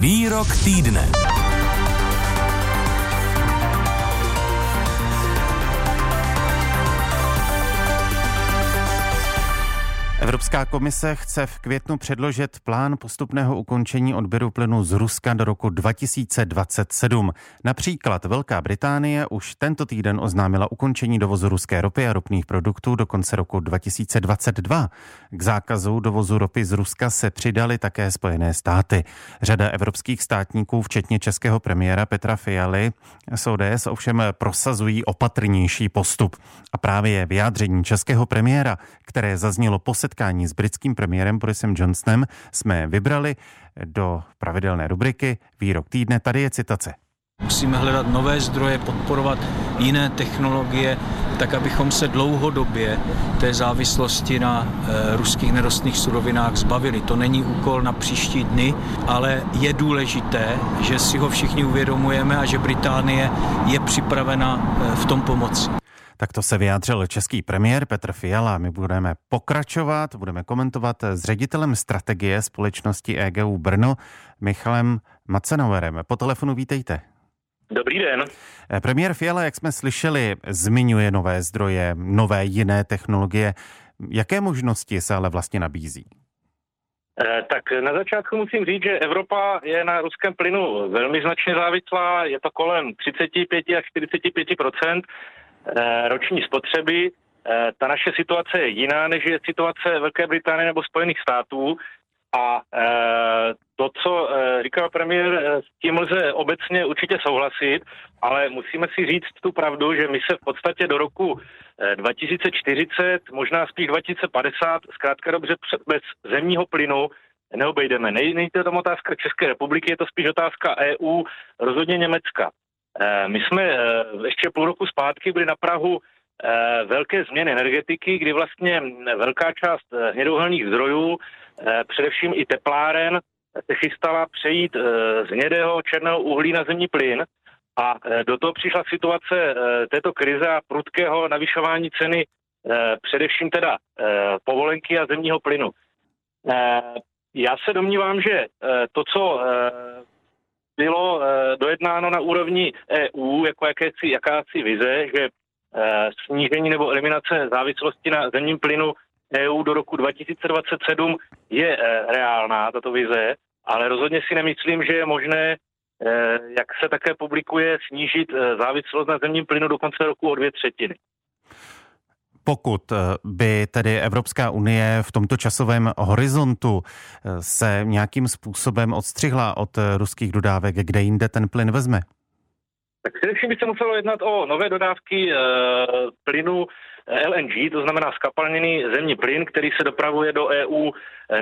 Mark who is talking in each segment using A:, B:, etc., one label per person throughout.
A: Výrok týdne. Evropská komise chce v květnu předložit plán postupného ukončení odběru plynu z Ruska do roku 2027. Například Velká Británie už tento týden oznámila ukončení dovozu ruské ropy a ropných produktů do konce roku 2022. K zákazu dovozu ropy z Ruska se přidali také Spojené státy. Řada evropských státníků, včetně českého premiéra Petra Fialy, z ODS ovšem prosazují opatrnější postup. A právě vyjádření českého premiéra, které zaznělo po setkání s britským premiérem Borisem Johnsonem jsme vybrali do pravidelné rubriky Výrok týdne. Tady je citace.
B: Musíme hledat nové zdroje, podporovat jiné technologie, tak abychom se dlouhodobě té závislosti na e, ruských nerostných surovinách zbavili. To není úkol na příští dny, ale je důležité, že si ho všichni uvědomujeme a že Británie je připravena e, v tom pomoci.
A: Tak to se vyjádřil český premiér Petr Fiala. My budeme pokračovat, budeme komentovat s ředitelem strategie společnosti EGU Brno Michalem Macenauerem. Po telefonu vítejte.
C: Dobrý den.
A: Premiér Fiala, jak jsme slyšeli, zmiňuje nové zdroje, nové jiné technologie. Jaké možnosti se ale vlastně nabízí?
C: Eh, tak na začátku musím říct, že Evropa je na ruském plynu velmi značně závislá, je to kolem 35 až 45 Eh, roční spotřeby. Eh, ta naše situace je jiná, než je situace Velké Británie nebo Spojených států. A eh, to, co říkal premiér, s tím lze obecně určitě souhlasit, ale musíme si říct tu pravdu, že my se v podstatě do roku 2040, možná spíš 2050, zkrátka dobře bez zemního plynu neobejdeme. Není to tam otázka České republiky, je to spíš otázka EU, rozhodně Německa. Eh, my jsme eh, ještě půl roku zpátky byli na Prahu eh, velké změny energetiky, kdy vlastně velká část hnědouhelných zdrojů, především i tepláren, se chystala přejít z hnědého černého uhlí na zemní plyn a do toho přišla situace této krize a prudkého navyšování ceny především teda povolenky a zemního plynu. Já se domnívám, že to, co bylo uh, dojednáno na úrovni EU jako jakési, jakási vize, že uh, snížení nebo eliminace závislosti na zemním plynu EU do roku 2027 je uh, reálná, tato vize, ale rozhodně si nemyslím, že je možné, jak se také publikuje, snížit závislost na zemním plynu do konce roku o dvě třetiny.
A: Pokud eh, by tedy Evropská unie v tomto časovém horizontu eh, se nějakým způsobem odstřihla od eh, ruských dodávek, kde jinde ten plyn vezme?
C: Tak především by se muselo jednat o nové dodávky e, plynu LNG, to znamená skapalněný zemní plyn, který se dopravuje do EU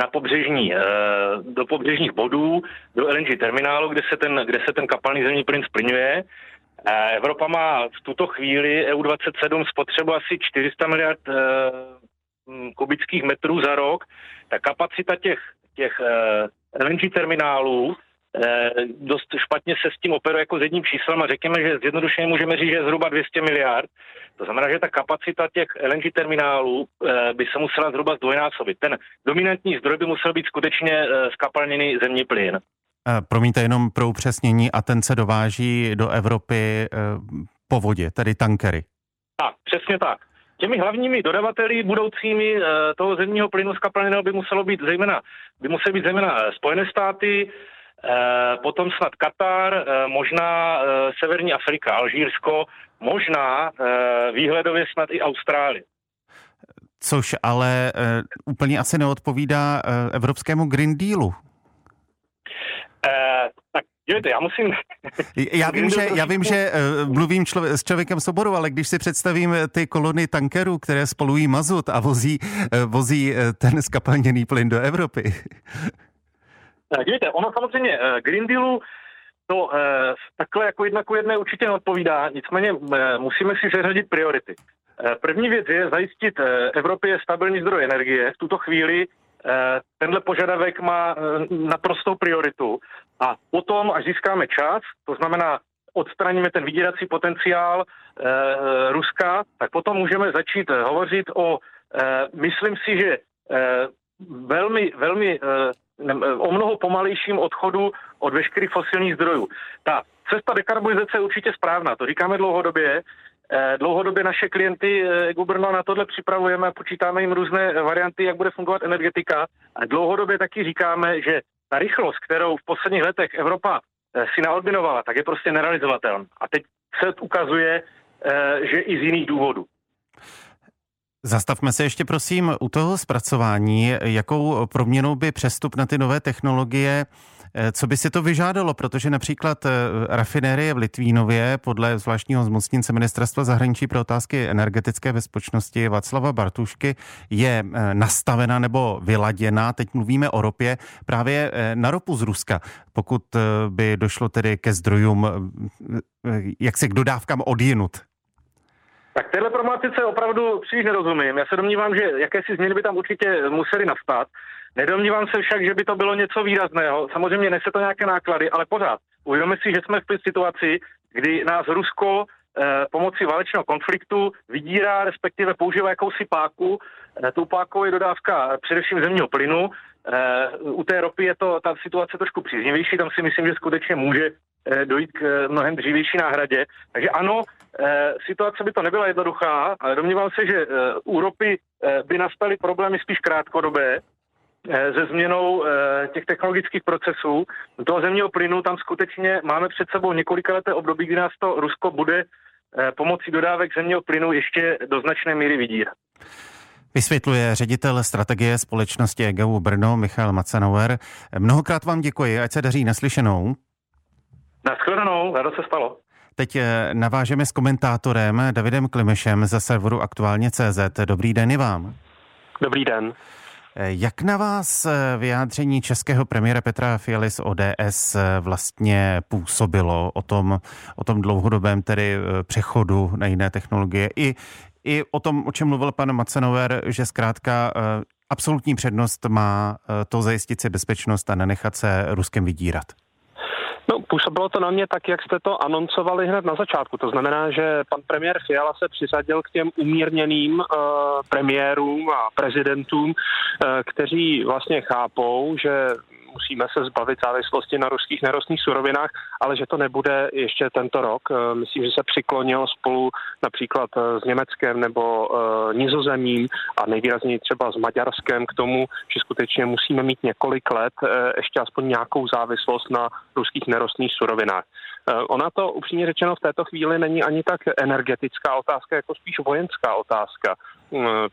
C: na pobřežní, e, do pobřežních bodů, do LNG terminálu, kde se ten, kde se ten kapalný zemní plyn splňuje. Evropa má v tuto chvíli EU27 spotřebu asi 400 miliard e, kubických metrů za rok. Ta kapacita těch, těch eh, LNG terminálů dost špatně se s tím operuje jako s jedním číslem a řekněme, že zjednodušeně můžeme říct, že je zhruba 200 miliard. To znamená, že ta kapacita těch LNG terminálů by se musela zhruba zdvojnásobit. Ten dominantní zdroj by musel být skutečně skapalněný zemní plyn.
A: Eh, promiňte jenom pro upřesnění, a ten se dováží do Evropy eh, po vodě, tedy tankery.
C: Tak, přesně tak. Těmi hlavními dodavateli budoucími eh, toho zemního plynu z kapalného by muselo být zejména, by musely být zejména Spojené státy, potom snad Katar, možná Severní Afrika, Alžírsko, možná výhledově snad i Austrálie.
A: Což ale úplně asi neodpovídá Evropskému Green Dealu.
C: Eh, tak Dívejte, já musím...
A: Já vím, že, já vím, že uh, mluvím člově- s člověkem soboru, ale když si představím eh, ty kolony tankerů, které spolují mazut a vozí, vozí ten skapalněný plyn do Evropy.
C: Dívejte, ono samozřejmě Green Dealu to takhle jako jedna ku jedné určitě neodpovídá, nicméně musíme si seřadit priority. První věc je zajistit Evropě stabilní zdroj energie. V tuto chvíli Eh, tenhle požadavek má eh, naprostou prioritu a potom, až získáme čas, to znamená odstraníme ten vydírací potenciál e, Ruska, tak potom můžeme začít hovořit o, e, myslím si, že e, velmi, velmi o mnoho pomalejším odchodu od veškerých fosilních zdrojů. Ta cesta dekarbonizace je určitě správná, to říkáme dlouhodobě. Dlouhodobě naše klienty Guberno na tohle připravujeme a počítáme jim různé varianty, jak bude fungovat energetika. A dlouhodobě taky říkáme, že ta rychlost, kterou v posledních letech Evropa si naodminovala, tak je prostě nerealizovatelná. A teď se ukazuje, že i z jiných důvodů.
A: Zastavme se ještě prosím u toho zpracování, jakou proměnou by přestup na ty nové technologie eh, co by si to vyžádalo, protože například eh, rafinérie v Litvínově podle zvláštního zmocněnce ministerstva zahraničí pro otázky energetické bezpečnosti Václava Bartušky je eh, nastavena nebo vyladěna, teď mluvíme o ropě, právě na ropu z Ruska. Pokud by došlo tedy ke zdrojům, jak se k dodávkám odjinut.
C: Tak téhle problematice opravdu příliš nerozumím. Já se domnívám, že jakési změny by tam určitě musely nastat. Nedomnívám se však, že by to bylo něco výrazného. Samozřejmě nese to nějaké náklady, ale pořád. Uvědomíme si, že jsme v situaci, kdy nás Rusko eh, pomocí válečného konfliktu vydírá, respektive používá jakousi páku. Tou pákou je dodávka především zemního plynu. Eh, u té ropy je to ta situace trošku příznivější, tam si myslím, že skutečně může eh, dojít k mnohem dřívější náhradě. Takže ano, situace by to nebyla jednoduchá, ale domnívám se, že u ropy by nastaly problémy spíš krátkodobé, se změnou těch technologických procesů. Do toho zemního plynu tam skutečně máme před sebou několika leté období, kdy nás to Rusko bude pomocí dodávek zemního plynu ještě do značné míry vydírat.
A: Vysvětluje ředitel strategie společnosti EGU Brno Michal Macanauer. Mnohokrát vám děkuji, ať se daří naslyšenou.
C: Naschledanou, rádo se stalo.
A: Teď eh, navážeme s komentátorem Davidem Klimešem ze serveru Aktuálně CZ. Dobrý den i vám.
D: Dobrý den.
A: Eh, jak na vás eh, vyjádření českého premiéra Petra Fialy z ODS vlastně působilo o tom, o tom dlouhodobém tedy přechodu na jiné technologie i, i o tom, o čem mluvil pan Macenover, že zkrátka absolutní přednost má to zajistit si bezpečnost a nenechat se Ruskem vydírat?
D: Působilo to na mě tak, jak jste to anoncovali hned na začátku. To znamená, že pan premiér Fiala se přisadil k těm umírněným uh, premiérům a prezidentům, uh, kteří vlastně chápou, že musíme se zbavit závislosti na ruských nerostných surovinách, ale že to nebude ještě tento rok. Eh, myslím, že se přiklonil spolu například eh, s Německem nebo uh, Nizozemím a nejvýrazněji třeba s Maďarskem k tomu, že skutečně musíme mít několik let ještě aspoň nějakou závislost na ruských nerostných surovinách. Ona to upřímně řečeno v této chvíli není ani tak energetická otázka, jako spíš vojenská otázka.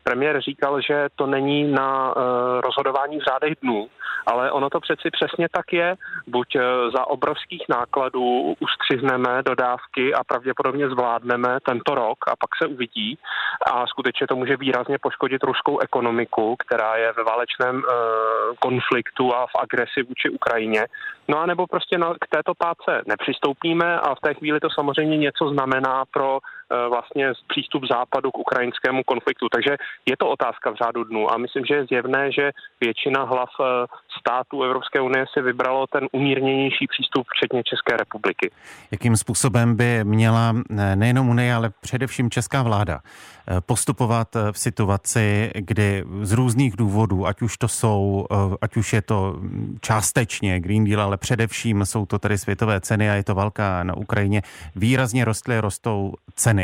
D: Premiér říkal, že to není na rozhodování v řádech dnů, ale ono to přeci přesně tak je. Buď eh, za obrovských nákladů ustřihneme dodávky a pravděpodobně zvládneme tento rok a pak se uvidí. A skutečně to může výrazně poškodit ruskou ekonomiku, která je ve válečném konfliktu a v agresi vůči Ukrajině. No a nebo prostě na, k této páce nepřistoupíme a v té chvíli to samozřejmě něco znamená pro vlastně přístup západu k ukrajinskému konfliktu. Takže je to otázka v řádu dnů a myslím, že je zjevné, že většina hlav uh, států Evropské unie si vybralo ten umírněnější přístup, včetně České republiky.
A: Jakým způsobem by měla nejenom Unie, ale především česká vláda eh, postupovat eh, v situaci, kdy z různých důvodů, ať už to jsou, eh, ať už je to částečně Green Deal, ale především jsou to tedy světové ceny a je to válka na Ukrajině, výrazně rostly, rostou ceny Eh,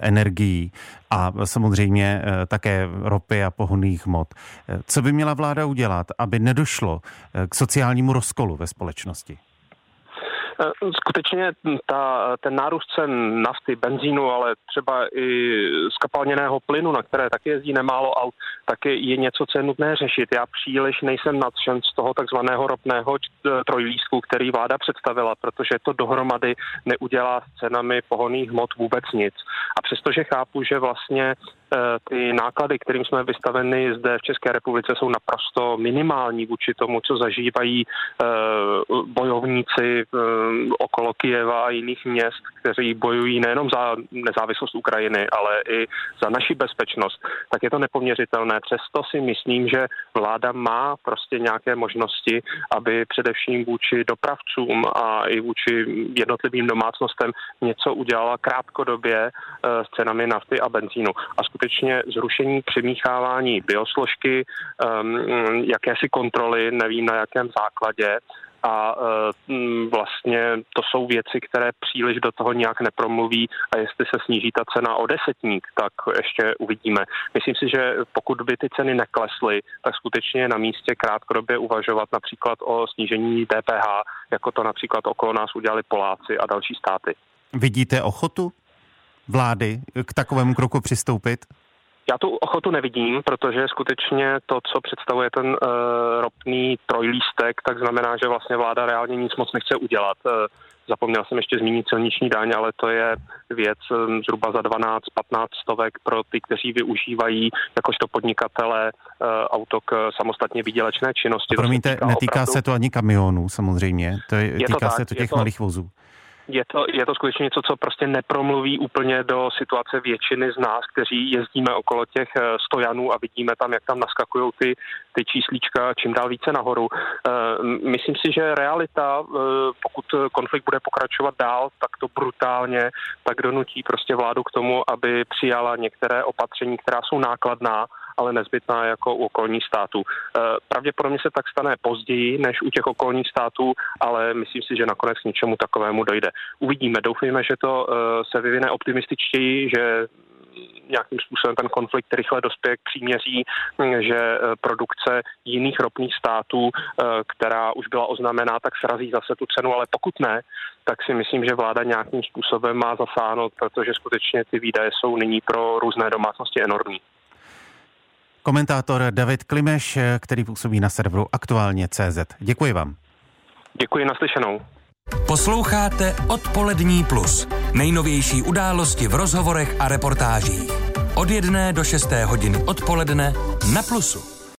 A: energií a samozřejmě eh, také ropy a pohonných hmot. Eh, co by měla vláda udělat, aby nedošlo k sociálnímu rozkolu ve společnosti?
D: Eh, skutečně ta, ten nárůst cen nafty, benzínu, ale třeba i skapalněného plynu, na které taky jezdí nemálo aut, taky je něco, co je nutné řešit. Já příliš nejsem nadšen z toho takzvaného ropného trojlístku, který vláda představila, protože to dohromady neudělá s cenami pohoných hmot vůbec nic. A přestože chápu, že vlastně eh, ty náklady, kterým jsme vystaveni zde v České republice, jsou naprosto minimální vůči tomu, co zažívají eh, bojovníci Um, okolo Kijeva a jiných měst, kteří bojují nejenom za nezávislost Ukrajiny, ale i za naši bezpečnost, tak je to nepoměřitelné. Přesto si myslím, že vláda má prostě nějaké možnosti, aby především vůči dopravcům a i vůči jednotlivým domácnostem něco udělala krátkodobě s cenami nafty a benzínu. A skutečně zrušení přimíchávání biosložky, um, jakési kontroly, nevím na jakém základě, a e, vlastně to jsou věci, které příliš do toho nějak nepromluví a jestli se sníží ta cena o desetník, tak ještě uvidíme. Myslím si, že pokud by ty ceny neklesly, tak skutečně je na místě krátkodobě uvažovat například o snížení DPH, jako to například okolo nás udělali Poláci a další státy.
A: Vidíte ochotu vlády k takovému kroku přistoupit?
D: Já tu ochotu nevidím, protože skutečně to, co představuje ten uh, ropný trojlístek, tak znamená, že vlastně vláda reálně nic moc nechce udělat. Uh, zapomněl jsem ještě zmínit silniční daň, ale to je věc um, zhruba za 12-15 stovek pro ty, kteří využívají jakožto podnikatele uh, auto k samostatně výdělečné činnosti.
A: Promiňte, netýká opravdu... se to ani kamionů samozřejmě, to je, je týká to tak, se to těch to... malých vozů
D: je to, je to skutečně něco, co prostě nepromluví úplně do situace většiny z nás, kteří jezdíme okolo těch eh, stojanů a vidíme tam, jak tam naskakují ty, ty číslíčka čím dál více nahoru. Eh, myslím si, že realita, eh, pokud konflikt bude pokračovat dál, tak to brutálně tak donutí prostě vládu k tomu, aby přijala některé opatření, která jsou nákladná, ale nezbytná jako u okolních států. Eh, pravděpodobně se tak stane později než u těch okolních států, ale myslím si, že nakonec k ničemu takovému dojde. Uvidíme, doufejme, že to eh, se vyvine optimističtěji, že nějakým způsobem ten konflikt rychle dospěje k příměří, že eh, produkce jiných ropných států, která už byla oznamená, tak srazí zase tu cenu, ale pokud ne, tak si myslím, že vláda nějakým způsobem má zasáhnout, protože skutečně ty výdaje jsou nyní pro různé domácnosti enormní.
A: Komentátor David Klimeš, který působí na serveru aktuálně CZ. Děkuji vám.
D: Děkuji naslyšenou.
E: Posloucháte Odpolední plus. Nejnovější události v rozhovorech a reportážích. Od jedné do šesté hodiny odpoledne na Plusu.